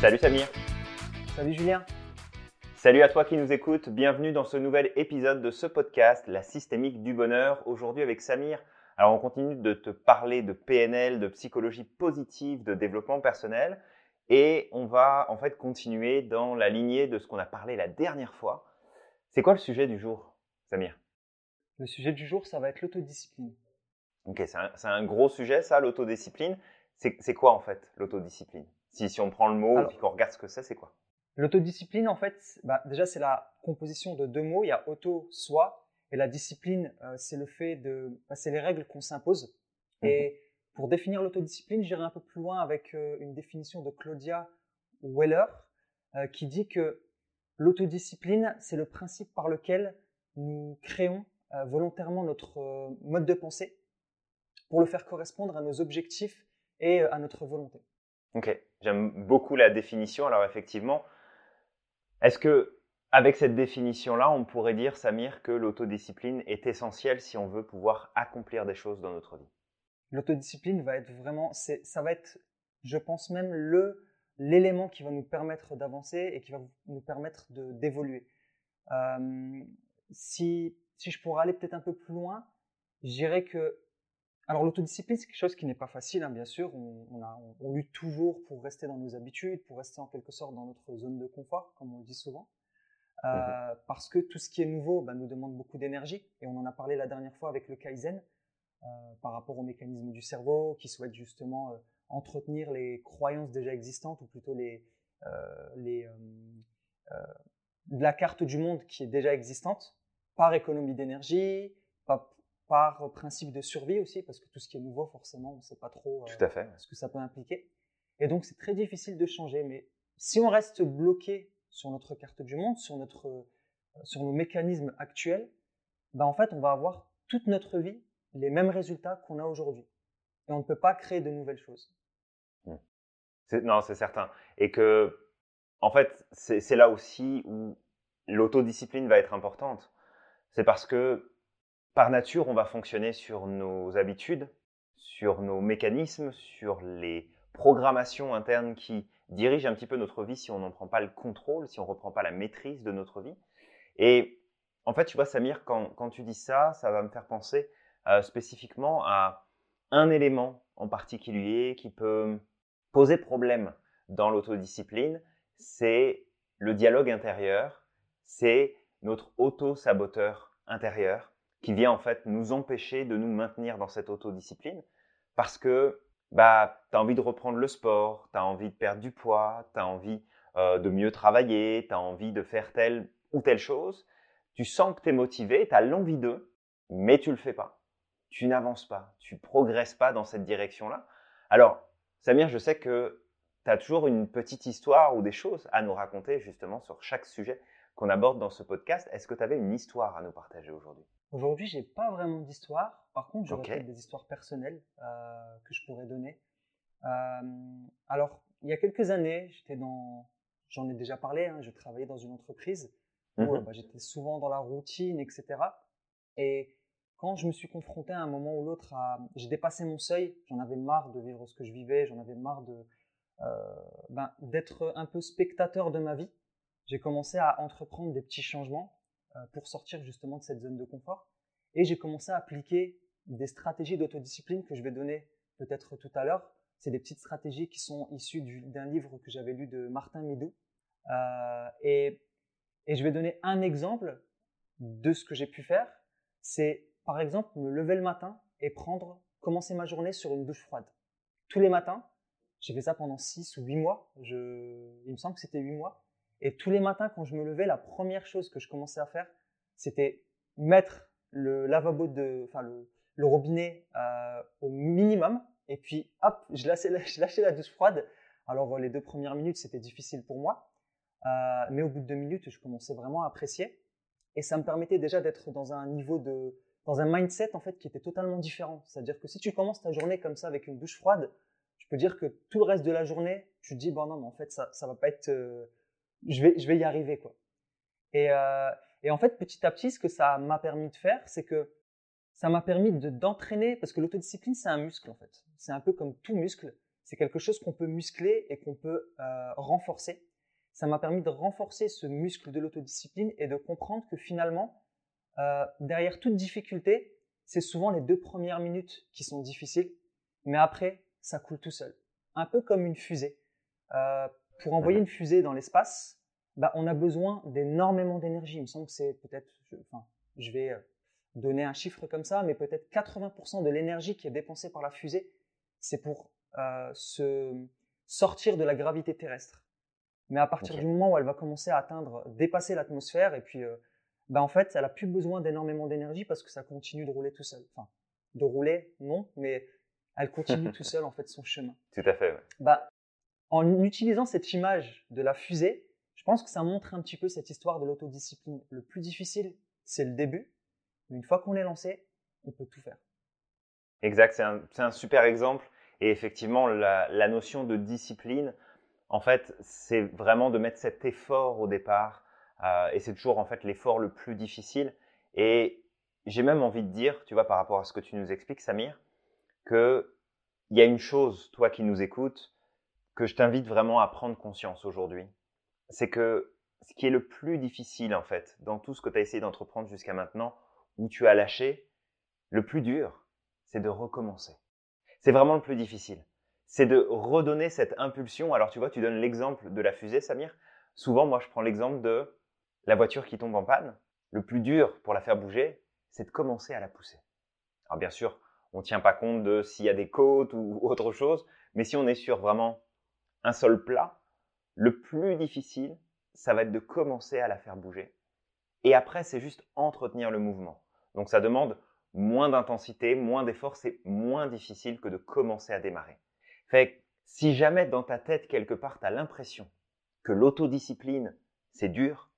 Salut Samir. Salut Julien. Salut à toi qui nous écoutes. Bienvenue dans ce nouvel épisode de ce podcast, La systémique du bonheur. Aujourd'hui avec Samir. Alors on continue de te parler de PNL, de psychologie positive, de développement personnel. Et on va en fait continuer dans la lignée de ce qu'on a parlé la dernière fois. C'est quoi le sujet du jour, Samir? Le sujet du jour, ça va être l'autodiscipline. Ok, c'est un, gros sujet ça, l'autodiscipline. C'est quoi en fait l'autodiscipline? Si, si on prend le mot et qu'on regarde ce que c'est, c'est quoi? L'autodiscipline, en fait, bah, déjà, c'est la composition de deux mots. Il y a auto, soi, et la discipline, euh, c'est le fait de, bah, c'est les règles qu'on s'impose. Mhm. Et pour définir l'autodiscipline, j'irai un peu plus loin avec euh, une définition de Claudia Weller, euh, qui dit que l'autodiscipline, c'est le principe par lequel nous créons volontairement notre mode de pensée pour le faire correspondre à nos objectifs et à notre volonté. Ok, j'aime beaucoup la définition. Alors effectivement, est-ce que avec cette définition-là, on pourrait dire, Samir, que l'autodiscipline est essentielle si on veut pouvoir accomplir des choses dans notre vie? L'autodiscipline va être vraiment, ça va être, je pense même, le l'élément qui va nous permettre d'avancer et qui va nous permettre d'évoluer. Euh, si, si je pourrais aller peut-être un peu plus loin, je dirais que alors l'autodiscipline, c'est quelque chose qui n'est pas facile, hein, bien sûr. On, a, on, lutte toujours pour rester dans nos habitudes, pour rester en quelque sorte dans notre zone de confort, comme on le dit souvent. Euh, mhm. Parce que tout ce qui est nouveau bah, nous demande beaucoup d'énergie. Et on en a parlé la dernière fois avec le Kaizen, euh, par rapport au mécanisme du cerveau qui souhaite justement euh, entretenir les croyances déjà existantes, ou plutôt les, les, la carte du monde qui est déjà existante, par économie d'énergie, pas par principe de survie aussi, parce que tout ce qui est nouveau, forcément, on ne sait pas trop euh, ce que ça peut impliquer. Et donc, c'est très difficile de changer. Mais si on reste bloqué sur notre carte du monde, sur, notre, euh, sur nos mécanismes actuels, bah, en fait, on va avoir toute notre vie les mêmes résultats qu'on a aujourd'hui. Et on ne peut pas créer de nouvelles choses. Mmh. Non, c'est certain. Et que, en fait, c'est là aussi où l'autodiscipline va être importante. C'est parce que par nature, on va fonctionner sur nos habitudes, sur nos mécanismes, sur les programmations internes qui dirigent un petit peu notre vie si on n'en prend pas le contrôle, si on ne reprend pas la maîtrise de notre vie. Et en fait, tu vois, Samir, quand, tu dis ça, ça va me faire penser euh, spécifiquement à un élément en particulier qui peut poser problème dans l'autodiscipline, c'est le dialogue intérieur, c'est notre auto-saboteur intérieur qui vient en fait nous empêcher de nous maintenir dans cette autodiscipline parce que bah, tu as envie de reprendre le sport, tu as envie de perdre du poids, tu as envie euh, de mieux travailler, tu as envie de faire telle ou telle chose. Tu sens que tu es motivé, tu as l'envie d'eux, mais tu le fais pas. Tu n'avances pas, tu progresses pas dans cette direction-là. Alors, Samir, je sais que tu as toujours une petite histoire ou des choses à nous raconter justement sur chaque sujet qu'on aborde dans ce podcast. Est-ce que tu avais une histoire à nous partager aujourd'hui? Aujourd'hui, j'ai pas vraiment d'histoire. Par contre, j'aurais peut-être des histoires personnelles euh, que je pourrais donner. Euh, alors, il y a quelques années, j'étais dans, j'en ai déjà parlé, hein, je travaillais dans une entreprise où mmh bah, j'étais souvent dans la routine, etc. Et quand je me suis confronté à un moment ou l'autre à, j'ai dépassé mon seuil, j'en avais marre de vivre ce que je vivais, j'en avais marre de, euh, ben, d'être un peu spectateur de ma vie. J'ai commencé à entreprendre des petits changements euh, pour sortir justement de cette zone de confort. Et j'ai commencé à appliquer des stratégies d'autodiscipline que je vais donner peut-être tout à l'heure. C'est des petites stratégies qui sont issues d'un livre que j'avais lu de Martin Midou. Euh, et, je vais donner un exemple de ce que j'ai pu faire. C'est par exemple me lever le matin et prendre, commencer ma journée sur une douche froide. Tous les matins, j'ai fait ça pendant 6 ou 8 mois. Il me semble que c'était 8 mois. Et tous les matins, quand je me levais, la première chose que je commençais à faire, c'était mettre le lavabo de, enfin le, robinet euh, au minimum. Et puis, hop, je lâchais, la, douche froide. Alors, les deux premières minutes, c'était difficile pour moi. Euh, mais au bout de deux minutes, je commençais vraiment à apprécier. Et ça me permettait déjà d'être dans un niveau de, dans un mindset, en fait, qui était totalement différent. C'est-à-dire que si tu commences ta journée comme ça avec une douche froide, je peux dire que tout le reste de la journée, tu te dis, bon non, mais en fait, ça, ça va pas être, euh, je vais, je vais y arriver, quoi. Et, euh, et en fait, petit à petit, ce que ça m'a permis de faire, c'est que ça m'a permis de, d'entraîner, parce que l'autodiscipline, c'est un muscle, en fait. C'est un peu comme tout muscle. c'est quelque chose qu'on peut muscler et qu'on peut euh, renforcer. Ça m'a permis de renforcer ce muscle de l'autodiscipline et de comprendre que finalement, euh, derrière toute difficulté, c'est souvent les deux premières minutes qui sont difficiles, mais après, ça coule tout seul. Un peu comme une fusée. Euh, pour envoyer une fusée dans l'espace, bah, on a besoin d'énormément d'énergie. Il me semble que c'est peut-être, enfin, je vais euh, donner un chiffre comme ça, mais peut-être 80% de l'énergie qui est dépensée par la fusée, c'est pour euh, se sortir de la gravité terrestre. Mais à partir du moment où elle va commencer à atteindre, dépasser l'atmosphère, et puis, euh, bah, en fait, elle a plus besoin d'énormément d'énergie parce que ça continue de rouler tout seul. Enfin, de rouler, non, mais elle continue tout seul en fait son chemin. Tout à fait. Bah, en utilisant cette image de la fusée, je pense que ça montre un petit peu cette histoire de l'autodiscipline. Le plus difficile, c'est le début. Mais une fois qu'on est lancé, on peut tout faire. Exact, c'est un, super exemple. Et effectivement, la, la, notion de discipline, en fait, c'est vraiment de mettre cet effort au départ. Euh, et c'est toujours en fait l'effort le plus difficile. Et j'ai même envie de dire, tu vois, par rapport à ce que tu nous expliques, Samir, que il y a une chose, toi qui nous écoutes, que je t'invite vraiment à prendre conscience aujourd'hui. C'est que ce qui est le plus difficile, en fait, dans tout ce que tu as essayé d'entreprendre jusqu'à maintenant, où tu as lâché, le plus dur, c'est de recommencer. C'est vraiment le plus difficile. C'est de redonner cette impulsion. Alors, tu vois, tu donnes l'exemple de la fusée, Samir. Souvent, moi, je prends l'exemple de la voiture qui tombe en panne. Le plus dur pour la faire bouger, c'est de commencer à la pousser. Alors, bien sûr, on ne tient pas compte de s'il y a des côtes ou autre chose, mais si on est sur vraiment un sol plat, le plus difficile, ça va être de commencer à la faire bouger. Et après, c'est juste entretenir le mouvement. Donc ça demande moins d'intensité, moins d'effort, c'est moins difficile que de commencer à démarrer. Fait si jamais dans ta tête, quelque part, tu as l'impression que l'autodiscipline, c'est dur,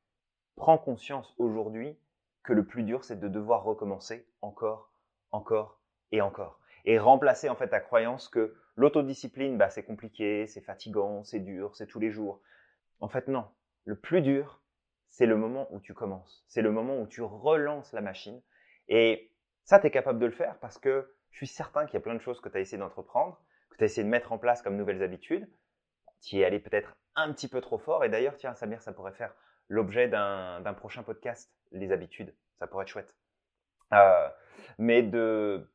prends conscience aujourd'hui que le plus dur, c'est de devoir recommencer encore, encore et encore. Et remplacer en fait ta croyance que l'autodiscipline, bah, c'est compliqué, c'est fatigant, c'est dur, c'est tous les jours. En fait, non. Le plus dur, c'est le moment où tu commences. C'est le moment où tu relances la machine. Et ça, tu es capable de le faire parce que je suis certain qu'il y a plein de choses que tu as essayé d'entreprendre, que tu as essayé de mettre en place comme nouvelles habitudes. Tu es allé peut-être un petit peu trop fort. Et d'ailleurs, tiens, Samir, ça pourrait faire l'objet d'un prochain podcast, les habitudes. Ça pourrait être chouette. Euh, mais de,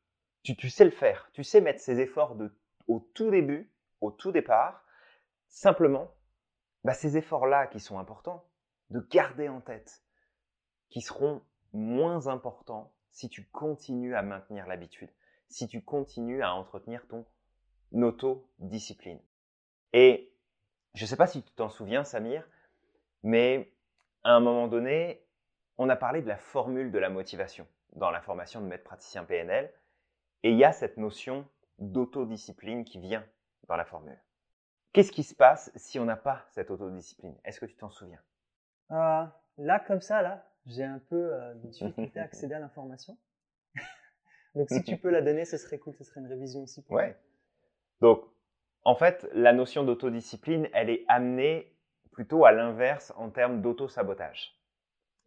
tu, tu, sais le faire. Tu sais mettre ces efforts de, au tout début, au tout départ. Simplement, bah, ces efforts-là qui sont importants, de garder en tête, qui seront moins importants si tu continues à maintenir l'habitude, si tu continues à entretenir ton autodiscipline. Et je ne sais pas si tu t'en souviens, Samir, mais à un moment donné, on a parlé de la formule de la motivation dans la formation de maître praticien PNL, et il y a cette notion d'autodiscipline qui vient dans la formule. Qu'est-ce qui se passe si on n'a pas cette autodiscipline? Est-ce que tu t'en souviens? Euh, Là, comme ça, là, j'ai un peu euh, de difficulté à accéder à l'information. Donc, si tu peux la donner, ce serait cool. Ce serait une révision aussi. Pour ouais. Donc, en fait, la notion d'autodiscipline, elle est amenée plutôt à l'inverse en termes d'auto-sabotage.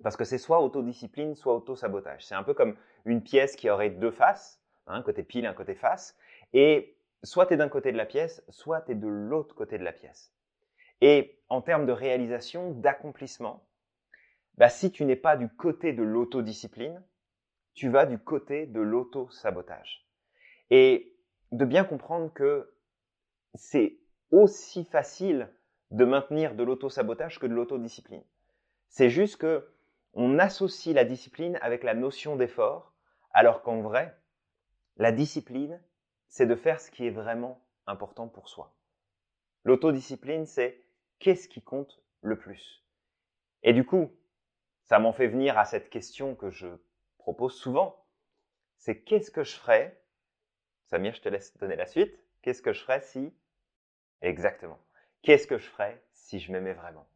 Parce que c'est soit autodiscipline, soit auto-sabotage. C'est un peu comme une pièce qui aurait deux faces, un côté pile, un côté face. Et soit tu es d'un côté de la pièce, soit tu es de l'autre côté de la pièce. Et en termes de réalisation, d'accomplissement, bah, si tu n'es pas du côté de l'autodiscipline, tu vas du côté de l'auto-sabotage. Et de bien comprendre que c'est aussi facile de maintenir de l'auto-sabotage que de l'autodiscipline. C'est juste que on associe la discipline avec la notion d'effort, alors qu'en vrai, la discipline, c'est de faire ce qui est vraiment important pour soi. L'autodiscipline, c'est qu'est-ce qui compte le plus. Et du coup, ça m'en fait venir à cette question que je propose souvent. C'est qu'est-ce que je ferais Samir, je te laisse donner la suite. Qu'est-ce que je ferais si Exactement. Qu'est-ce que je ferais si je m'aimais vraiment?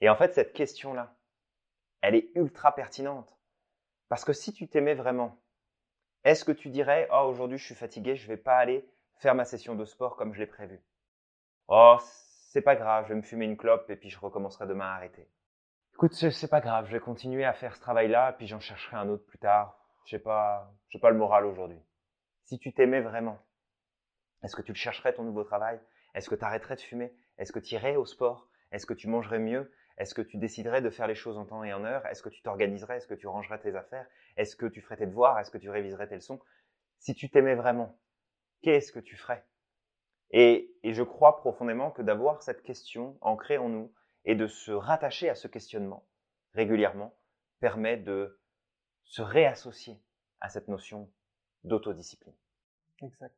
Et en fait, cette question-là, elle est ultra pertinente. Parce que si tu t'aimais vraiment, est-ce que tu dirais, oh, aujourd'hui, je suis fatigué, je vais pas aller faire ma session de sport comme je l'ai prévu? Oh, c'est pas grave, je vais me fumer une clope et puis je recommencerai demain à arrêter. Écoute, c'est pas grave, je vais continuer à faire ce travail-là, puis j'en chercherai un autre plus tard. J'ai pas, pas le moral aujourd'hui. Si tu t'aimais vraiment, Est-ce que tu le chercherais ton nouveau travail? Est-ce que tu arrêterais de fumer? Est-ce que tu irais au sport? Est-ce que tu mangerais mieux? Est-ce que tu déciderais de faire les choses en temps et en heure? Est-ce que tu t'organiserais? Est-ce que tu rangerais tes affaires? Est-ce que tu ferais tes devoirs? Est-ce que tu réviserais tes leçons? Si tu t'aimais vraiment, qu'est-ce que tu ferais? Et, je crois profondément que d'avoir cette question ancrée en nous et de se rattacher à ce questionnement régulièrement permet de se réassocier à cette notion d'autodiscipline. Exact.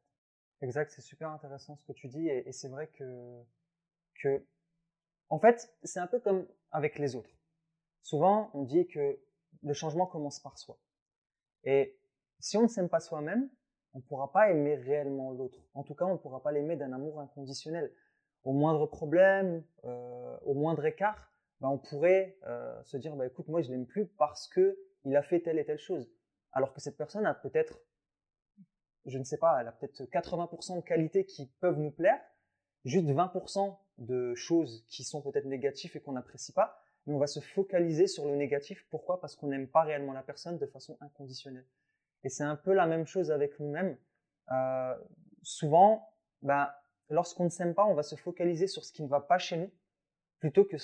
Exact, c'est super intéressant ce que tu dis et, c'est vrai que, en fait, c'est un peu comme avec les autres. Souvent, on dit que le changement commence par soi. Et si on ne s'aime pas soi-même, on ne pourra pas aimer réellement l'autre. En tout cas, on ne pourra pas l'aimer d'un amour inconditionnel. Au moindre problème, euh, au moindre écart, ben, on pourrait euh, se dire, bah, écoute, moi je l'aime plus parce que il a fait telle et telle chose. Alors que cette personne a peut-être, je ne sais pas, elle a peut-être 80% de qualités qui peuvent nous plaire, juste 20% de choses qui sont peut-être négatives et qu'on n'apprécie pas, mais on va se focaliser sur le négatif. Pourquoi? Parce qu'on n'aime pas réellement la personne de façon inconditionnelle. Et c'est un peu la même chose avec nous-mêmes. Euh, souvent, ben, lorsqu'on ne s'aime pas, on va se focaliser sur ce qui ne va pas chez nous plutôt que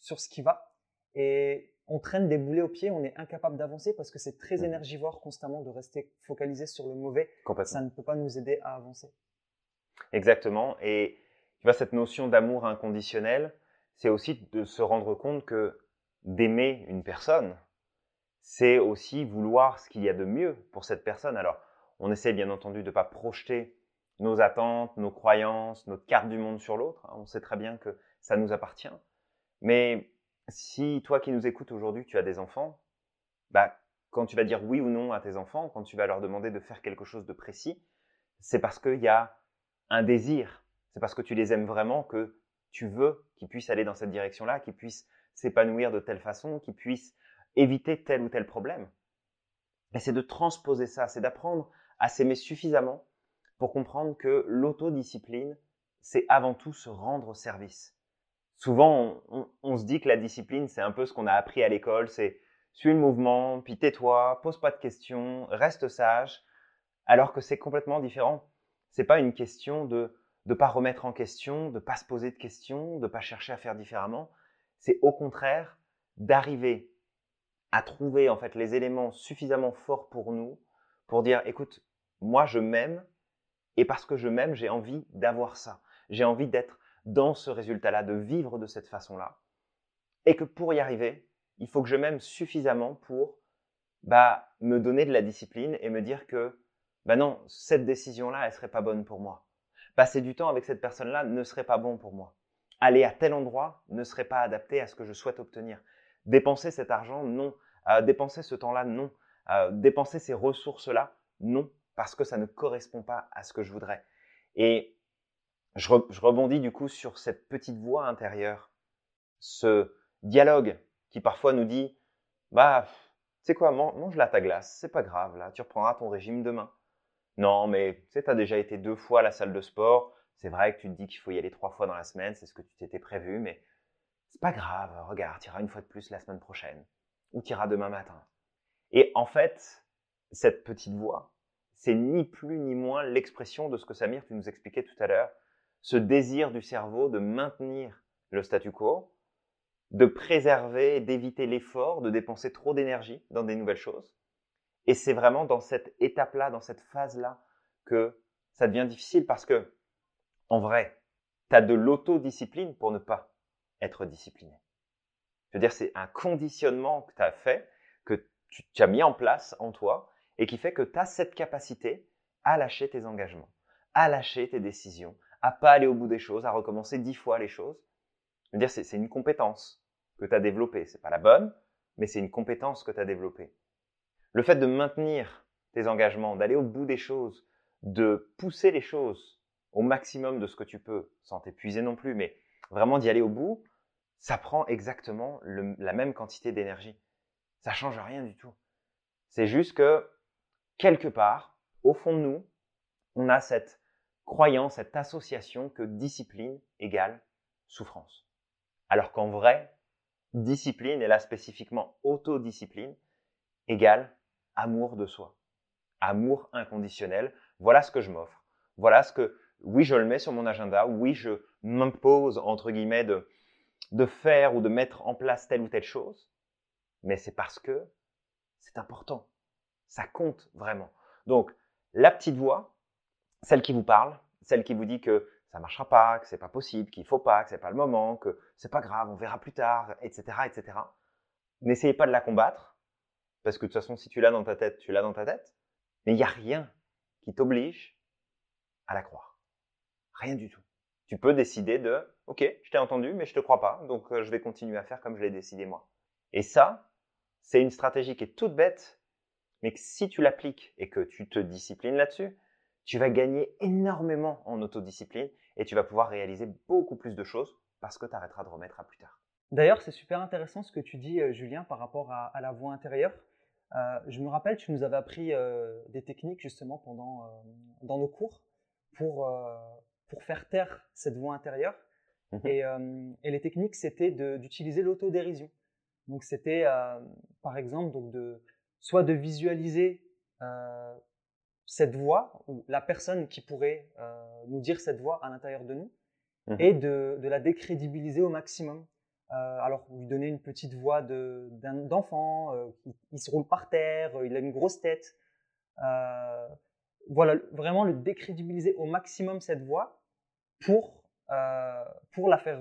sur ce qui va. Et on traîne des boulets aux pieds, on est incapable d'avancer parce que c'est très énergivore constamment de rester focalisé sur le mauvais. Ça ne peut pas nous aider à avancer. Exactement. Et tu vois, cette notion d'amour inconditionnel, c'est aussi de se rendre compte que d'aimer une personne, c'est aussi vouloir ce qu'il y a de mieux pour cette personne. Alors, on essaie bien entendu de ne pas projeter nos attentes, nos croyances, notre carte du monde sur l'autre. Hein. On sait très bien que ça nous appartient. Mais si toi qui nous écoutes aujourd'hui, tu as des enfants, bah, quand tu vas dire oui ou non à tes enfants, quand tu vas leur demander de faire quelque chose de précis, c'est parce qu'il y a un désir, c'est parce que tu les aimes vraiment que tu veux qu'ils puissent aller dans cette direction-là, qu'ils puissent s'épanouir de telle façon, qu'ils puissent éviter tel ou tel problème. Et c'est de transposer ça, c'est d'apprendre à s'aimer suffisamment pour comprendre que l'autodiscipline, c'est avant tout se rendre service souvent, on, se dit que la discipline, c'est un peu ce qu'on a appris à l'école, c'est suis le mouvement, puis tais-toi, pose pas de questions, reste sage, alors que c'est complètement différent. C'est pas une question de ne pas remettre en question, de pas se poser de questions, de pas chercher à faire différemment. C'est au contraire d'arriver à trouver en fait les éléments suffisamment forts pour nous pour dire écoute, moi je m'aime et parce que je m'aime, j'ai envie d'avoir ça. J'ai envie d'être dans ce résultat-là, de vivre de cette façon-là. Et que pour y arriver, il faut que je m'aime suffisamment pour bah, me donner de la discipline et me dire que bah non, cette décision-là, elle serait pas bonne pour moi. Passer du temps avec cette personne-là ne serait pas bon pour moi. Aller à tel endroit ne serait pas adapté à ce que je souhaite obtenir. Dépenser cet argent, non. Euh, dépenser ce temps-là, non. Euh, dépenser ces ressources-là, non, parce que ça ne correspond pas à ce que je voudrais. Et je, rebondis du coup sur cette petite voix intérieure, ce dialogue qui parfois nous dit, bah, c'est quoi, mange là ta glace, c'est pas grave, là, tu reprendras ton régime demain. Non, mais tu sais, as déjà été deux fois à la salle de sport, c'est vrai que tu te dis qu'il faut y aller trois fois dans la semaine, c'est ce que tu t'étais prévu, mais c'est pas grave, regarde, tu iras une fois de plus la semaine prochaine, ou tu iras demain matin. Et en fait, cette petite voix, c'est ni plus ni moins l'expression de ce que Samir, tu nous expliquais tout à l'heure, ce désir du cerveau de maintenir le statu quo, de préserver, d'éviter l'effort, de dépenser trop d'énergie dans des nouvelles choses. Et c'est vraiment dans cette étape-là, dans cette phase-là, que ça devient difficile parce que, en vrai, tu as de l'autodiscipline pour ne pas être discipliné. Je veux dire, c'est un conditionnement que tu as fait, que tu, as mis en place en toi, et qui fait que tu as cette capacité à lâcher tes engagements, à lâcher tes décisions, à pas aller au bout des choses, à recommencer dix fois les choses. Je veux dire, c'est une compétence que tu as développée. C'est pas la bonne, mais c'est une compétence que tu as développée. Le fait de maintenir tes engagements, d'aller au bout des choses, de pousser les choses au maximum de ce que tu peux, sans t'épuiser non plus, mais vraiment d'y aller au bout, ça prend exactement la même quantité d'énergie. Ça change rien du tout. C'est juste que, quelque part, au fond de nous, on a cette croyant cette association que discipline égale souffrance. Alors qu'en vrai, discipline, et là spécifiquement autodiscipline, égale amour de soi. Amour inconditionnel. Voilà ce que je m'offre. Voilà ce que oui, je le mets sur mon agenda, oui, je m'impose, entre guillemets, de, de faire ou de mettre en place telle ou telle chose, mais c'est parce que c'est important. Ça compte vraiment. Donc, la petite voix, celle qui vous parle, celle qui vous dit que ça marchera pas, que c'est pas possible, qu'il faut pas, que c'est pas le moment, que c'est pas grave, on verra plus tard, etc., etc. N'essayez pas de la combattre, parce que de toute façon, si tu l'as dans ta tête, tu l'as dans ta tête. Mais il n'y a rien qui t'oblige à la croire. Rien du tout. Tu peux décider de, ok, je t'ai entendu, mais je te crois pas, donc euh, je vais continuer à faire comme je l'ai décidé moi. Et ça, c'est une stratégie qui est toute bête, mais que si tu l'appliques et que tu te disciplines là-dessus, tu vas gagner énormément en autodiscipline et tu vas pouvoir réaliser beaucoup plus de choses parce que tu arrêteras de remettre à plus tard. D'ailleurs, c'est super intéressant ce que tu dis, euh, Julien, par rapport à, la voix intérieure. Euh, je me rappelle, tu nous avais appris euh, des techniques justement pendant dans nos cours pour pour faire taire cette voix intérieure. Mmh et, et, les techniques, c'était d'utiliser l'autodérision. Donc c'était par exemple donc de soit de visualiser cette voix ou la personne qui pourrait nous dire cette voix à l'intérieur de nous mmh et de, de, la décrédibiliser au maximum. Euh, alors, lui donner une petite voix d'enfant, euh, il, se roule par terre, il a une grosse tête. Euh, voilà, vraiment le décrédibiliser au maximum cette voix pour, pour, la faire,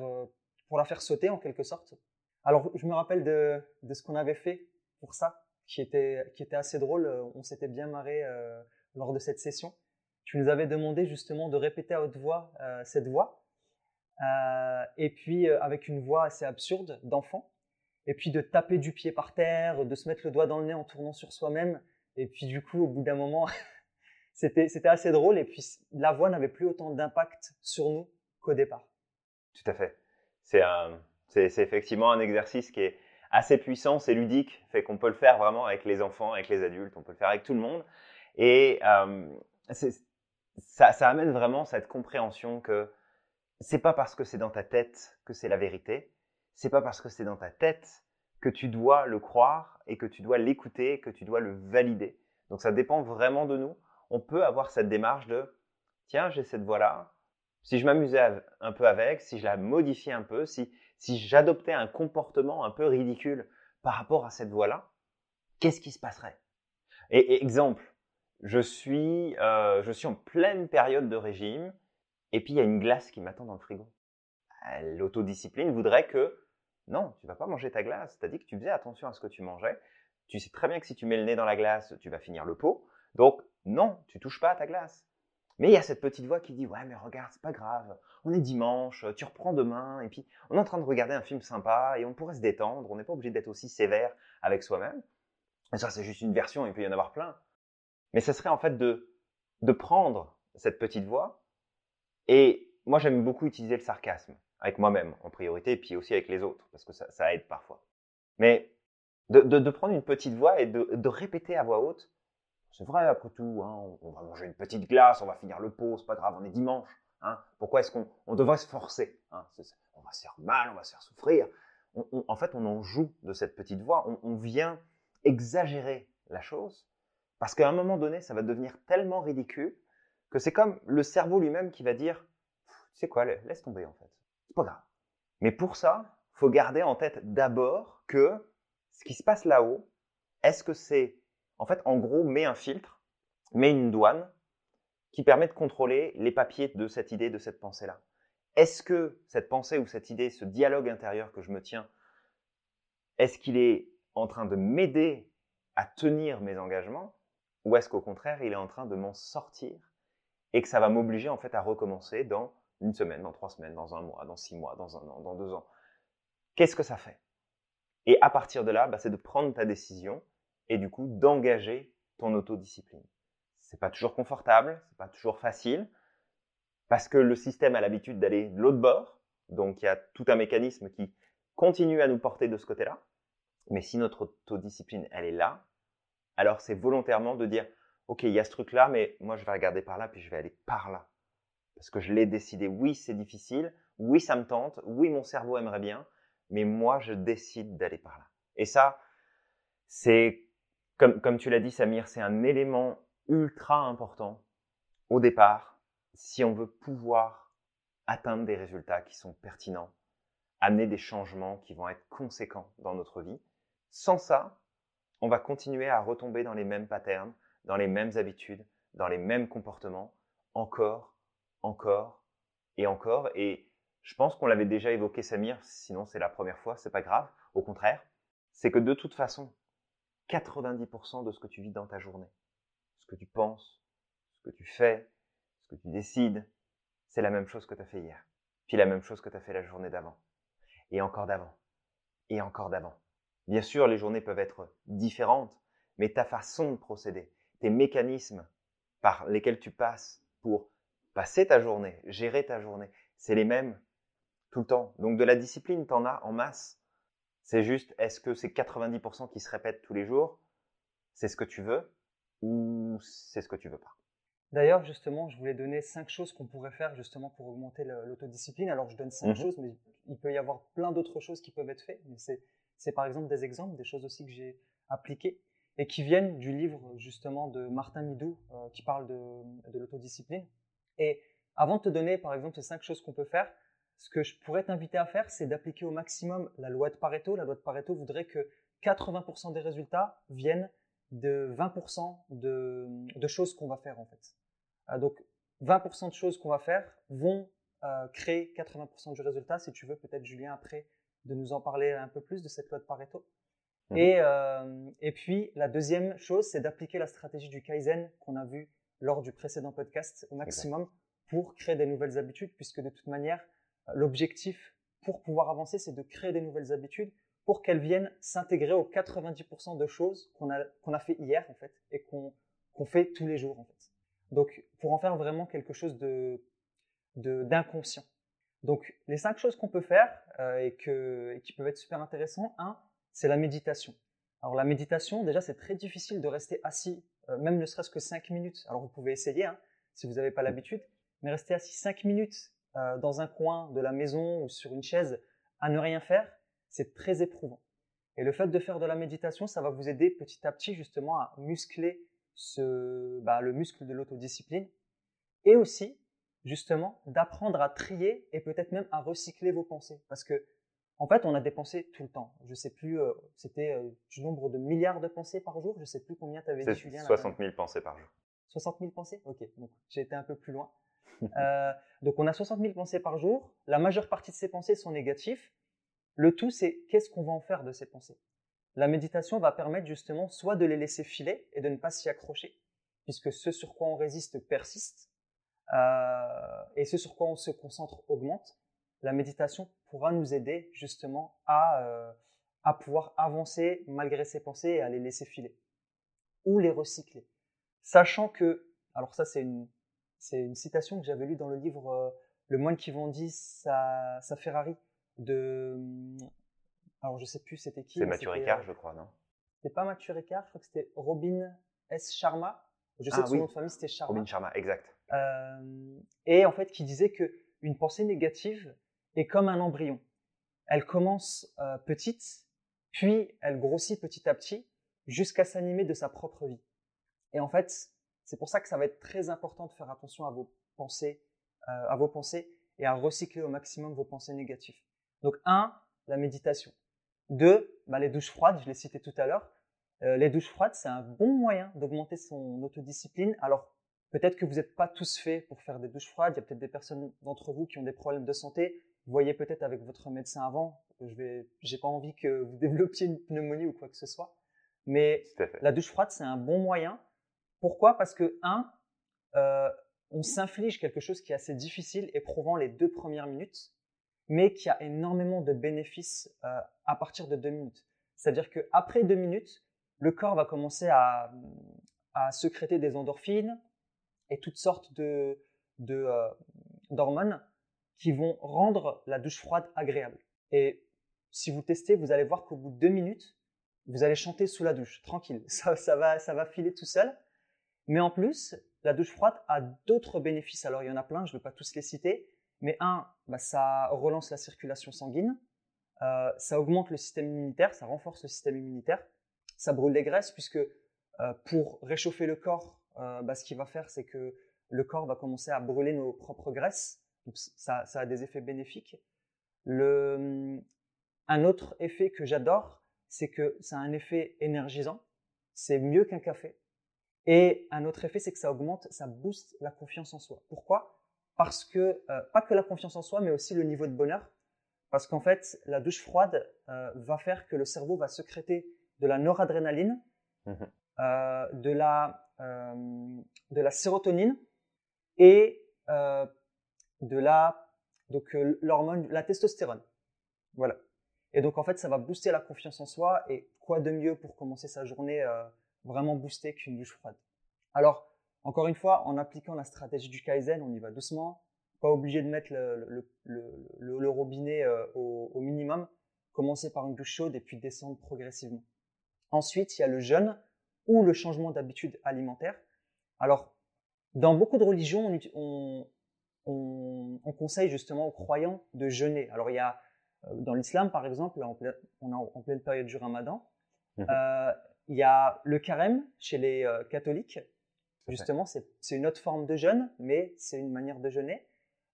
pour la faire sauter en quelque sorte. Alors, je me rappelle de, de ce qu'on avait fait pour ça, qui était, qui était assez drôle. On s'était bien marré lors de cette session. Tu nous avais demandé justement de répéter à haute voix cette voix. Euh, et puis euh, avec une voix assez absurde d'enfant, et puis de taper du pied par terre, de se mettre le doigt dans le nez en tournant sur soi-même, et puis du coup au bout d'un moment, c'était assez drôle, et puis la voix n'avait plus autant d'impact sur nous qu'au départ. Tout à fait. C'est c'est effectivement un exercice qui est assez puissant, c'est ludique, fait qu'on peut le faire vraiment avec les enfants, avec les adultes, on peut le faire avec tout le monde. Et euh, ça, ça, amène vraiment cette compréhension que c'est pas parce que c'est dans ta tête que c'est la vérité. C'est pas parce que c'est dans ta tête que tu dois le croire et que tu dois l'écouter, que tu dois le valider. Donc ça dépend vraiment de nous. On peut avoir cette démarche de tiens, j'ai cette voix-là. Si je m'amusais un peu avec, si je la modifiais un peu, si, si j'adoptais un comportement un peu ridicule par rapport à cette voix-là, qu'est-ce qui se passerait? Et, exemple, je suis, euh, je suis en pleine période de régime et puis il y a une glace qui m'attend dans le frigo. Euh, l'autodiscipline voudrait que non, tu vas pas manger ta glace. Tu as dit que tu faisais attention à ce que tu mangeais. Tu sais très bien que si tu mets le nez dans la glace, tu vas finir le pot. Donc non, tu touches pas à ta glace. Mais il y a cette petite voix qui dit ouais mais regarde c'est pas grave, on est dimanche, tu reprends demain et puis on est en train de regarder un film sympa et on pourrait se détendre, on n'est pas obligé d'être aussi sévère avec soi-même. Ça c'est juste une version, il peut y en avoir plein. Mais ce serait en fait de de prendre cette petite voix et moi, j'aime beaucoup utiliser le sarcasme avec moi-même en priorité, et puis aussi avec les autres, parce que ça, aide parfois. Mais de, prendre une petite voix et de, répéter à voix haute, c'est vrai après tout, hein, on va manger une petite glace, on va finir le pot, c'est pas grave, on est dimanche. Hein, pourquoi est-ce qu'on on devrait se forcer hein, On va se faire mal, on va se faire souffrir. En fait, on en joue de cette petite voix, on vient exagérer la chose, parce qu'à un moment donné, ça va devenir tellement ridicule que c'est comme le cerveau lui-même qui va dire, sais quoi, laisse tomber en fait, c'est pas grave. Mais pour ça, faut garder en tête d'abord que ce qui se passe là-haut, est-ce que c'est, en fait, en gros, met un filtre, met une douane qui permet de contrôler les papiers de cette idée, de cette pensée-là. Est-ce que cette pensée ou cette idée, ce dialogue intérieur que je me tiens, est-ce qu'il est en train de m'aider à tenir mes engagements ou est-ce qu'au contraire, il est en train de m'en sortir et que ça va m'obliger en fait à recommencer dans une semaine, dans trois semaines, dans un mois, dans six mois, dans un an, dans deux ans. Qu'est-ce que ça fait? Et à partir de là, bah, c'est de prendre ta décision et du coup d'engager ton autodiscipline. C'est pas toujours confortable, c'est pas toujours facile, parce que le système a l'habitude d'aller de l'autre bord, donc il y a tout un mécanisme qui continue à nous porter de ce côté-là. Mais si notre autodiscipline, elle est là, alors c'est volontairement de dire, ok, il y a ce truc-là, mais moi, je vais regarder par là, puis je vais aller par là. Parce que je l'ai décidé. Oui, c'est difficile. Oui, ça me tente. Oui, mon cerveau aimerait bien. Mais moi, je décide d'aller par là. Et ça, c'est, comme, comme tu l'as dit, Samir, c'est un élément ultra important au départ si on veut pouvoir atteindre des résultats qui sont pertinents, amener des changements qui vont être conséquents dans notre vie, sans ça, on va continuer à retomber dans les mêmes patterns, dans les mêmes habitudes, dans les mêmes comportements, encore, encore et encore. Et je pense qu'on l'avait déjà évoqué, Samir, sinon c'est la première fois, c'est pas grave. Au contraire, c'est que de toute façon, 90% de ce que tu vis dans ta journée, ce que tu penses, ce que tu fais, ce que tu décides, c'est la même chose que tu as fait hier. Puis la même chose que tu as fait la journée d'avant. Et encore d'avant. Et encore d'avant. Bien sûr, les journées peuvent être différentes, mais ta façon de procéder, tes mécanismes par lesquels tu passes pour passer ta journée, gérer ta journée, c'est les mêmes tout le temps. Donc de la discipline, tu en as en masse. C'est juste, est-ce que c'est 90% qui se répètent tous les jours C'est ce que tu veux ou c'est ce que tu veux pas? D'ailleurs, justement, je voulais donner cinq choses qu'on pourrait faire justement pour augmenter l'autodiscipline. Alors, je donne cinq mmh choses, mais il peut y avoir plein d'autres choses qui peuvent être faites. Mais c'est par exemple des exemples, des choses aussi que j'ai appliquées et qui viennent du livre justement de Martin Midou euh, qui parle de, l'autodiscipline. Et avant de te donner par exemple ces cinq choses qu'on peut faire, ce que je pourrais t'inviter à faire, c'est d'appliquer au maximum la loi de Pareto. La loi de Pareto voudrait que 80% des résultats viennent de 20% de, de, choses qu'on va faire en fait. Euh, donc 20% de choses qu'on va faire vont euh, créer 80% du résultat. Si tu veux, peut-être Julien après de nous en parler un peu plus de cette loi de Pareto. Mmh. Et, euh, et puis la deuxième chose, c'est d'appliquer la stratégie du Kaizen qu'on a vu lors du précédent podcast au maximum pour créer des nouvelles habitudes, puisque de toute manière, l'objectif pour pouvoir avancer, c'est de créer des nouvelles habitudes pour qu'elles viennent s'intégrer aux 90% de choses qu'on a, qu'on a fait hier, en fait, et qu'on qu'on fait tous les jours, en fait. Donc, pour en faire vraiment quelque chose de d'inconscient. Donc, les cinq choses qu'on peut faire euh, et, que, et qui peuvent être super intéressantes, un, c'est la méditation. Alors, la méditation, déjà, c'est très difficile de rester assis, euh, même ne serait-ce que cinq minutes. Alors, vous pouvez essayer, hein, si vous n'avez pas l'habitude, mais rester assis cinq minutes euh, dans un coin de la maison ou sur une chaise à ne rien faire, c'est très éprouvant. Et le fait de faire de la méditation, ça va vous aider petit à petit justement à muscler ce, bah, le muscle de l'autodiscipline et aussi justement d'apprendre à trier et peut-être même à recycler vos pensées. Parce que en fait, on a des pensées tout le temps. Je sais plus, euh, c'était euh, du nombre de milliards de pensées par jour. Je sais plus combien tu avais dit, Julien. 60 000 pensées par jour. 60 000 pensées? Ok, donc j'ai été un peu plus loin. Euh, donc on a 60 000 pensées par jour. La majeure partie de ces pensées sont négatives. Le tout, c'est qu'est-ce qu'on va en faire de ces pensées? La méditation va permettre justement soit de les laisser filer et de ne pas s'y accrocher, puisque ce sur quoi on résiste persiste, euh, et ce sur quoi on se concentre augmente. La méditation pourra nous aider justement à, euh, à pouvoir avancer malgré ces pensées et à les laisser filer, ou les recycler. Sachant que, alors ça c'est une, c'est une citation que j'avais lue dans le livre euh, Le moine qui vendit sa, sa Ferrari de alors, je sais plus c'était qui. C'est Mathieu Ricard, je crois, non? C'était pas Mathieu Ricard, je crois que c'était Robin S. Sharma. Je sais ah que son nom de famille, c'était Sharma. Robin Sharma, exact. Euh, et en fait, qui disait que une pensée négative est comme un embryon. Elle commence euh, petite, puis elle grossit petit à petit jusqu'à s'animer de sa propre vie. Et en fait, c'est pour ça que ça va être très important de faire attention à vos pensées, euh, à vos pensées et à recycler au maximum vos pensées négatives. Donc un, la méditation. Deux, bah, les douches froides, je l'ai cité tout à l'heure. Euh, les douches froides, c'est un bon moyen d'augmenter son autodiscipline. Alors, peut-être que vous n'êtes pas tous faits pour faire des douches froides. Il y a peut-être des personnes d'entre vous qui ont des problèmes de santé. Vous voyez peut-être avec votre médecin avant. Je vais, j'ai pas envie que vous développiez une pneumonie ou quoi que ce soit. Mais la douche froide, c'est un bon moyen. Pourquoi? Parce que un, euh, on s'inflige quelque chose qui est assez difficile, éprouvant les deux premières minutes mais qui a énormément de bénéfices euh, à partir de deux minutes. C'est-à-dire qu'après deux minutes, le corps va commencer à, à sécréter des endorphines et toutes sortes de, euh, d'hormones qui vont rendre la douche froide agréable. Et si vous testez, vous allez voir qu'au bout de deux minutes, vous allez chanter sous la douche, tranquille. Ça, va, ça va filer tout seul. Mais en plus, la douche froide a d'autres bénéfices. Alors il y en a plein, je ne vais pas tous les citer. Mais un, bah, ça relance la circulation sanguine, euh, ça augmente le système immunitaire, ça renforce le système immunitaire, ça brûle les graisses puisque euh, pour réchauffer le corps, euh, bah, ce qu'il va faire, c'est que le corps va commencer à brûler nos propres graisses. Donc ça, ça a des effets bénéfiques. Le, un autre effet que j'adore, c'est que ça a un effet énergisant. C'est mieux qu'un café. Et un autre effet, c'est que ça augmente, ça booste la confiance en soi. Pourquoi? Parce que, euh, pas que la confiance en soi, mais aussi le niveau de bonheur. Parce qu'en fait, la douche froide euh, va faire que le cerveau va sécréter de la noradrénaline, mmh euh, de, la, de la sérotonine et de la donc l'hormone, la testostérone. Voilà. Et donc en fait, ça va booster la confiance en soi. Et quoi de mieux pour commencer sa journée vraiment boosté qu'une douche froide? Alors, encore une fois, en appliquant la stratégie du Kaizen, on y va doucement, pas obligé de mettre le, robinet euh, au, minimum, commencer par une douche chaude et puis descendre progressivement. Ensuite, il y a le jeûne ou le changement d'habitude alimentaire. Alors, dans beaucoup de religions, on, conseille justement aux croyants de jeûner. Alors, il y a, euh, dans l'islam, par exemple, on est en pleine période du ramadan, mmh euh, il y a le carême chez les euh, catholiques. Justement, c'est une autre forme de jeûne, mais c'est une manière de jeûner.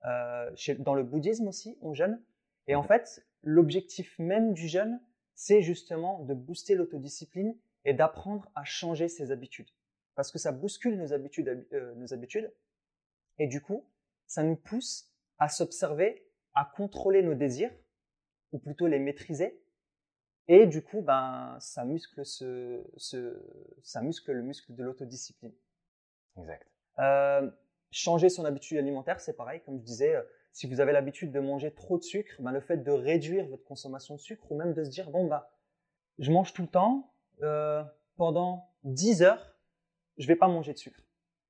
Euh, dans le bouddhisme aussi, on jeûne. Et en fait, l'objectif même du jeûne, c'est justement de booster l'autodiscipline et d'apprendre à changer ses habitudes. Parce que ça bouscule nos habitudes, euh, nos habitudes. Et du coup, ça nous pousse à s'observer, à contrôler nos désirs, ou plutôt les maîtriser, et du coup, ben, ça muscle, ce, ce, ça muscle le muscle de l'autodiscipline. Exact. Euh, changer son habitude alimentaire, c'est pareil, comme je disais, euh, si vous avez l'habitude de manger trop de sucre, ben, le fait de réduire votre consommation de sucre ou même de se dire, bon, bah, je mange tout le temps, euh, pendant 10 heures, je vais pas manger de sucre.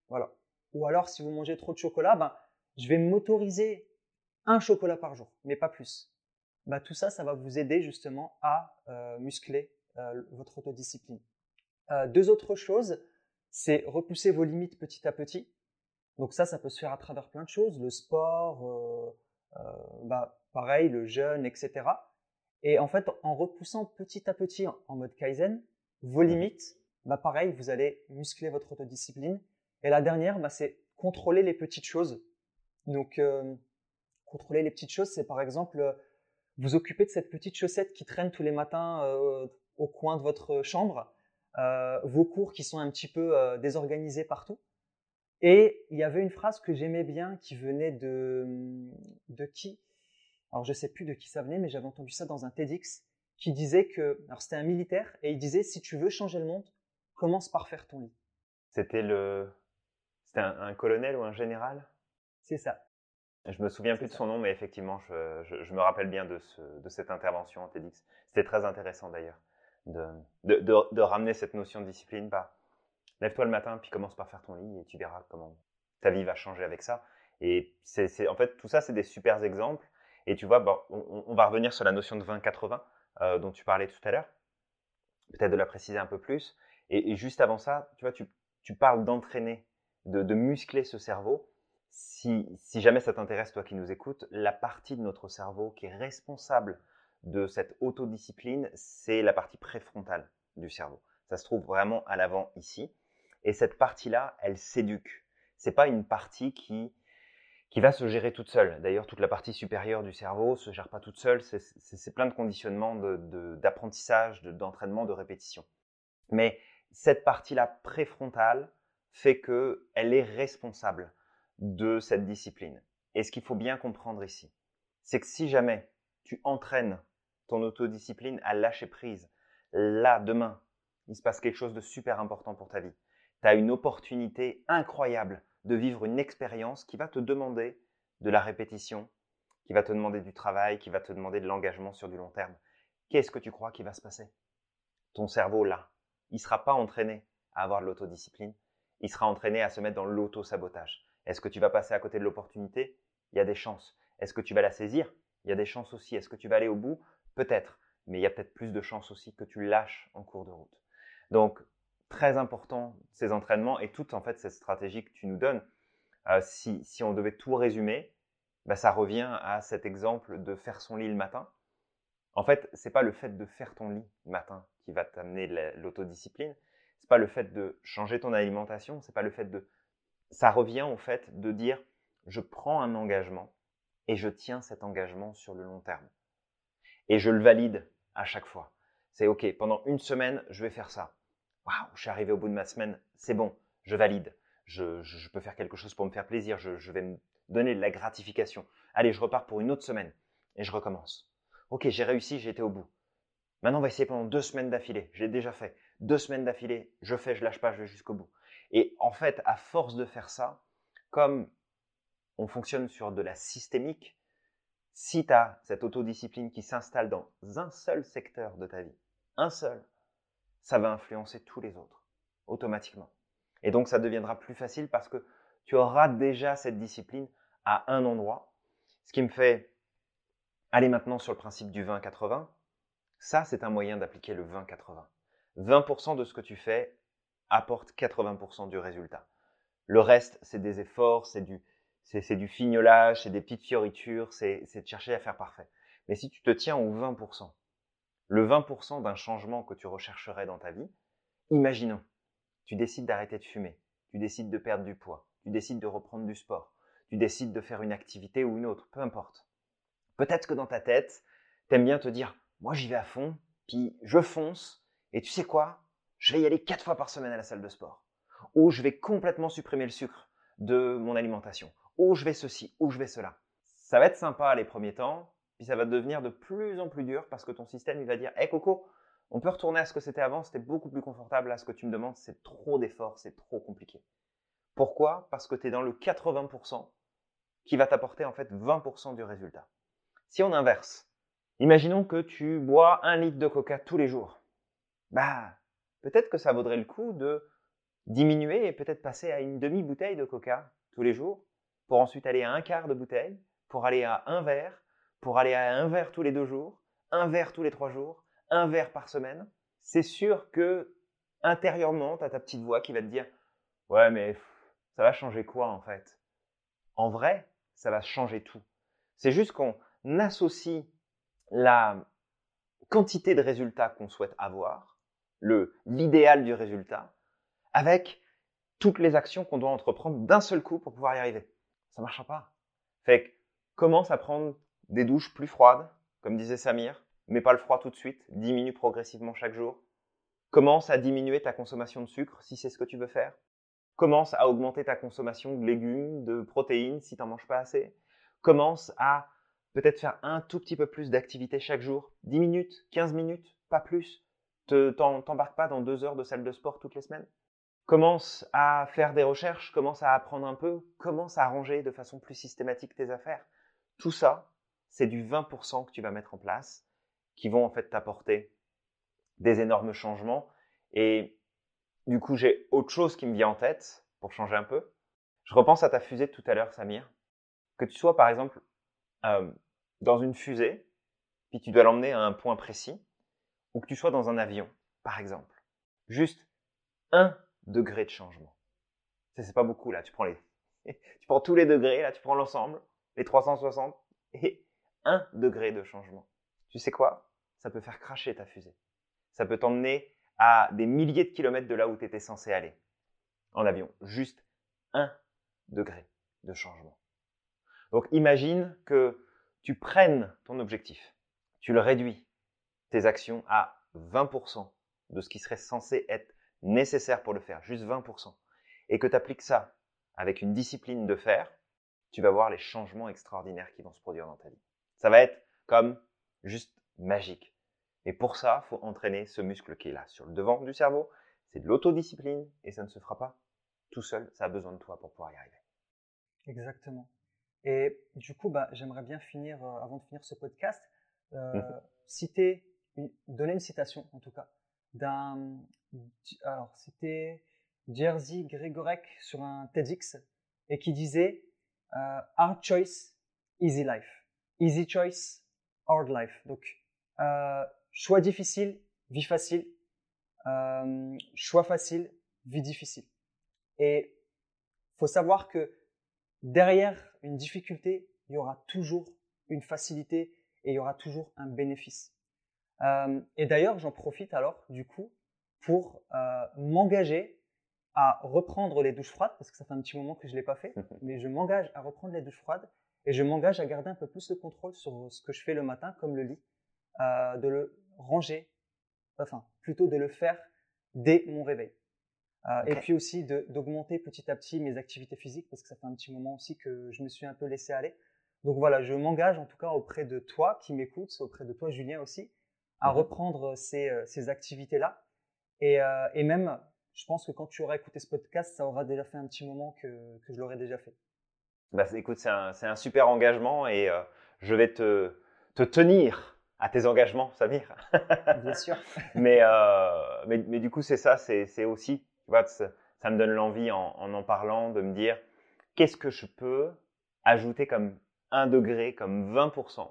Voilà. Ou alors, si vous mangez trop de chocolat, ben, je vais m'autoriser un chocolat par jour, mais pas plus. Bah, tout ça, ça va vous aider justement à euh, muscler euh, votre autodiscipline. Euh, deux autres choses, c'est repousser vos limites petit à petit. Donc ça, ça peut se faire à travers plein de choses, le sport, bah, pareil, le jeûne, etc. Et en fait, en repoussant petit à petit en mode Kaizen, vos limites, bah, pareil, vous allez muscler votre autodiscipline. Et la dernière, bah, c'est contrôler les petites choses. Donc, contrôler les petites choses, c'est par exemple vous occupez de cette petite chaussette qui traîne tous les matins euh, au coin de votre chambre, euh, vos cours qui sont un petit peu euh, désorganisés partout. Et il y avait une phrase que j'aimais bien qui venait de, de qui? Alors je sais plus de qui ça venait, mais j'avais entendu ça dans un TEDx qui disait que, alors c'était un militaire, et il disait si tu veux changer le monde, commence par faire ton lit. C'était le, c'était un colonel ou un général? C'est ça. Je me souviens plus de son nom, mais effectivement, je, me rappelle bien de, cette intervention en TEDx. C'était très intéressant d'ailleurs de, ramener cette notion de discipline. Bah, lève-toi le matin, puis commence par faire ton lit, et tu verras comment ta vie va changer avec ça. Et c'est, en fait, tout ça, c'est des super exemples. Et tu vois, on, va revenir sur la notion de 20-80 euh, dont tu parlais tout à l'heure. Peut-être de la préciser un peu plus. Et, juste avant ça, tu vois, tu, parles d'entraîner, de muscler ce cerveau si, jamais ça t'intéresse, toi qui nous écoutes, la partie de notre cerveau qui est responsable de cette autodiscipline, c'est la partie préfrontale du cerveau. Ça se trouve vraiment à l'avant ici. Et cette partie-là, elle s'éduque. C'est pas une partie qui, qui va se gérer toute seule. D'ailleurs, toute la partie supérieure du cerveau se gère pas toute seule. C'est plein de conditionnements d'apprentissage, de, d'entraînement, de répétition. Mais cette partie-là préfrontale fait qu'elle est responsable de cette discipline. Et ce qu'il faut bien comprendre ici, c'est que si jamais tu entraînes ton autodiscipline à lâcher prise, là, demain, il se passe quelque chose de super important pour ta vie. Tu as une opportunité incroyable de vivre une expérience qui va te demander de la répétition, qui va te demander du travail, qui va te demander de l'engagement sur du long terme. Qu'est-ce que tu crois qui va se passer? Ton cerveau, là, il ne sera pas entraîné à avoir de l'autodiscipline, il sera entraîné à se mettre dans l'auto-sabotage. Est-ce que tu vas passer à côté de l'opportunité? Il y a des chances. Est-ce que tu vas la saisir? Il y a des chances aussi. Est-ce que tu vas aller au bout? Peut-être. Mais il y a peut-être plus de chances aussi que tu lâches en cours de route. Donc, très important ces entraînements et toute en fait cette stratégie que tu nous donnes. Euh, si, on devait tout résumer, bah, ça revient à cet exemple de faire son lit le matin. En fait, c'est pas le fait de faire ton lit le matin qui va t'amener l'autodiscipline. C'est pas le fait de changer ton alimentation. C'est pas le fait de ça revient au fait de dire je prends un engagement et je tiens cet engagement sur le long terme. Et je le valide à chaque fois. C'est OK, pendant une semaine, je vais faire ça. Waouh, je suis arrivé au bout de ma semaine, c'est bon, je valide. Je, peux faire quelque chose pour me faire plaisir, je, je vais me donner de la gratification. Allez, je repars pour une autre semaine et je recommence. Ok, j'ai réussi, j'ai été au bout. Maintenant, on va essayer pendant deux semaines d'affilée. J'ai déjà fait. Deux semaines d'affilée, je fais, je lâche pas, je vais jusqu'au bout. Et en fait, à force de faire ça, comme on fonctionne sur de la systémique, si tu as cette autodiscipline qui s'installe dans un seul secteur de ta vie, un seul, ça va influencer tous les autres, automatiquement. Et donc, ça deviendra plus facile parce que tu auras déjà cette discipline à un endroit. Ce qui me fait aller maintenant sur le principe du 20-80. Ça, c'est un moyen d'appliquer le 20-80. 20% de ce que tu fais apporte 80% du résultat. Le reste, c'est des efforts, c'est du, c'est, du fignolage, c'est des petites fioritures, c'est, de chercher à faire parfait. Mais si tu te tiens au 20%, le 20% d'un changement que tu rechercherais dans ta vie, imaginons, tu décides d'arrêter de fumer, tu décides de perdre du poids, tu décides de reprendre du sport, tu décides de faire une activité ou une autre, peu importe. Peut-être que dans ta tête, t'aimes bien te dire, moi j'y vais à fond, puis je fonce, et tu sais quoi? Je vais y aller quatre fois par semaine à la salle de sport. Ou je vais complètement supprimer le sucre de mon alimentation. Ou je vais ceci, ou je vais cela. Ça va être sympa les premiers temps, puis ça va devenir de plus en plus dur parce que ton système il va dire, hé Coco, on peut retourner à ce que c'était avant, c'était beaucoup plus confortable, là ce que tu me demandes c'est trop d'efforts, c'est trop compliqué. Pourquoi? Parce que tu es dans le 80% qui va t'apporter en fait 20% du résultat. Si on inverse, imaginons que tu bois un litre de coca tous les jours. Bah, peut-être que ça vaudrait le coup de diminuer et peut-être passer à une demi-bouteille de coca tous les jours, pour ensuite aller à un quart de bouteille, pour aller à un verre, pour aller à un verre tous les deux jours, un verre tous les trois jours, un verre par semaine. C'est sûr que intérieurement, tu as ta petite voix qui va te dire Ouais, mais ça va changer quoi en fait? En vrai, ça va changer tout. C'est juste qu'on associe la quantité de résultats qu'on souhaite avoir, le l'idéal du résultat, avec toutes les actions qu'on doit entreprendre d'un seul coup pour pouvoir y arriver. Ça marchera pas. Fait que commence à prendre des douches plus froides, comme disait Samir, mais pas le froid tout de suite, diminue progressivement chaque jour. Commence à diminuer ta consommation de sucre si c'est ce que tu veux faire. Commence à augmenter ta consommation de légumes, de protéines si tu n'en manges pas assez. Commence à peut-être faire un tout petit peu plus d'activité chaque jour, 10 minutes, 15 minutes, pas plus. T'embarques pas dans deux heures de salle de sport toutes les semaines? Commence à faire des recherches, commence à apprendre un peu, commence à arranger de façon plus systématique tes affaires. Tout ça, c'est du 20% que tu vas mettre en place qui vont en fait t'apporter des énormes changements. Et du coup, j'ai autre chose qui me vient en tête pour changer un peu. Je repense à ta fusée de tout à l'heure, Samir. Que tu sois par exemple euh, dans une fusée, puis tu dois l'emmener à un point précis, ou que tu sois dans un avion, par exemple. Juste un degré de changement. C'est pas beaucoup là, tu prends les, tu prends tous les degrés là, tu prends l'ensemble, les 360 et un degré de changement. Tu sais quoi? Ça peut faire cracher ta fusée. Ça peut t'emmener à des milliers de kilomètres de là où tu étais censé aller en avion. Juste un degré de changement. Donc imagine que tu prennes ton objectif, tu le réduis, tes actions à 20% de ce qui serait censé être nécessaire pour le faire, juste 20%, et que tu appliques ça avec une discipline de faire, tu vas voir les changements extraordinaires qui vont se produire dans ta vie. Ça va être comme juste magique. Et pour ça, il faut entraîner ce muscle qui est là, sur le devant du cerveau. C'est de l'autodiscipline et ça ne se fera pas tout seul. Ça a besoin de toi pour pouvoir y arriver. Exactement. Et du coup, bah, j'aimerais bien finir, euh, avant de finir ce podcast, euh, mhm. citer, donner une citation en tout cas, d'un. Alors, c'était Jerzy Gregorek sur un TEDx et qui disait euh, Hard choice, easy life. Easy choice, hard life. Donc, choix difficile, vie facile. choix facile, vie difficile. Et faut savoir que derrière une difficulté, il y aura toujours une facilité et il y aura toujours un bénéfice. Euh, et d'ailleurs, j'en profite alors du coup pour euh, m'engager à reprendre les douches froides, parce que ça fait un petit moment que je ne l'ai pas fait, mais je m'engage à reprendre les douches froides et je m'engage à garder un peu plus de contrôle sur ce que je fais le matin, comme le lit, euh, de le ranger, enfin plutôt de le faire dès mon réveil. Euh, et puis aussi d'augmenter petit à petit mes activités physiques, parce que ça fait un petit moment aussi que je me suis un peu laissé aller. Donc voilà, je m'engage en tout cas auprès de toi qui m'écoutes, auprès de toi Julien aussi, à reprendre ces, euh, ces activités-là. Et, et même je pense que quand tu auras écouté ce podcast, ça aura déjà fait un petit moment que, que je l'aurais déjà fait. Bah, écoute, c'est un, un, super engagement et euh, je vais te, te, tenir à tes engagements, Samir. Bien sûr. mais, euh, mais, mais, du coup, c'est ça, c'est aussi, tu vois, ça, me donne l'envie en, en, en parlant de me dire qu'est-ce que je peux ajouter comme 1 degré, comme 20%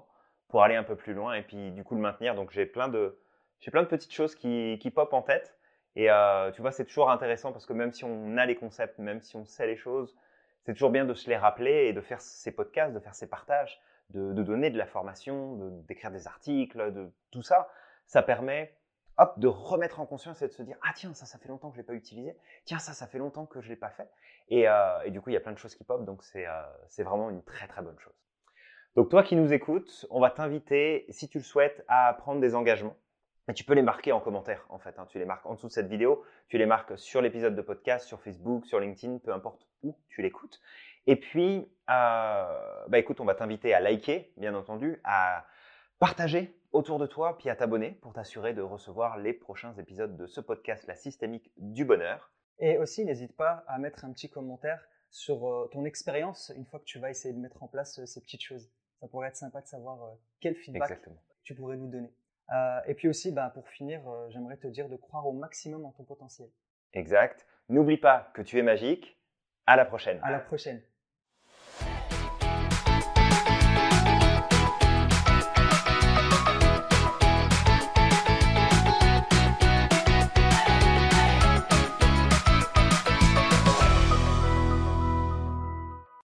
pour aller un peu plus loin et puis du coup le maintenir. Donc j'ai plein de, j'ai plein de petites choses qui, qui pop en tête et euh, tu vois, c'est toujours intéressant parce que même si on a les concepts, même si on sait les choses, c'est toujours bien de se les rappeler et de faire ces podcasts, de faire ces partages, de, de donner de la formation, d'écrire des articles, de tout ça. Ça permet hop, de remettre en conscience et de se dire ah tiens ça ça fait longtemps que je l'ai pas utilisé, tiens ça ça fait longtemps que je l'ai pas fait. Et, euh, et, du coup il y a plein de choses qui pop donc c'est euh, c'est vraiment une très très bonne chose. Donc toi qui nous écoutes, on va t'inviter si tu le souhaites à prendre des engagements et tu peux les marquer en commentaire, en fait. Hein. Tu les marques en dessous de cette vidéo, tu les marques sur l'épisode de podcast, sur Facebook, sur LinkedIn, peu importe où tu l'écoutes. Et puis, euh, bah écoute, on va t'inviter à liker, bien entendu, à partager autour de toi, puis à t'abonner pour t'assurer de recevoir les prochains épisodes de ce podcast, La systémique du bonheur. Et aussi, n'hésite pas à mettre un petit commentaire sur euh, ton expérience une fois que tu vas essayer de mettre en place euh, ces petites choses. Ça pourrait être sympa de savoir quel feedback tu pourrais nous donner. Euh, et puis aussi, bah, pour finir, euh, j'aimerais te dire de croire au maximum en ton potentiel. Exact. N'oublie pas que tu es magique. À la prochaine. À la prochaine.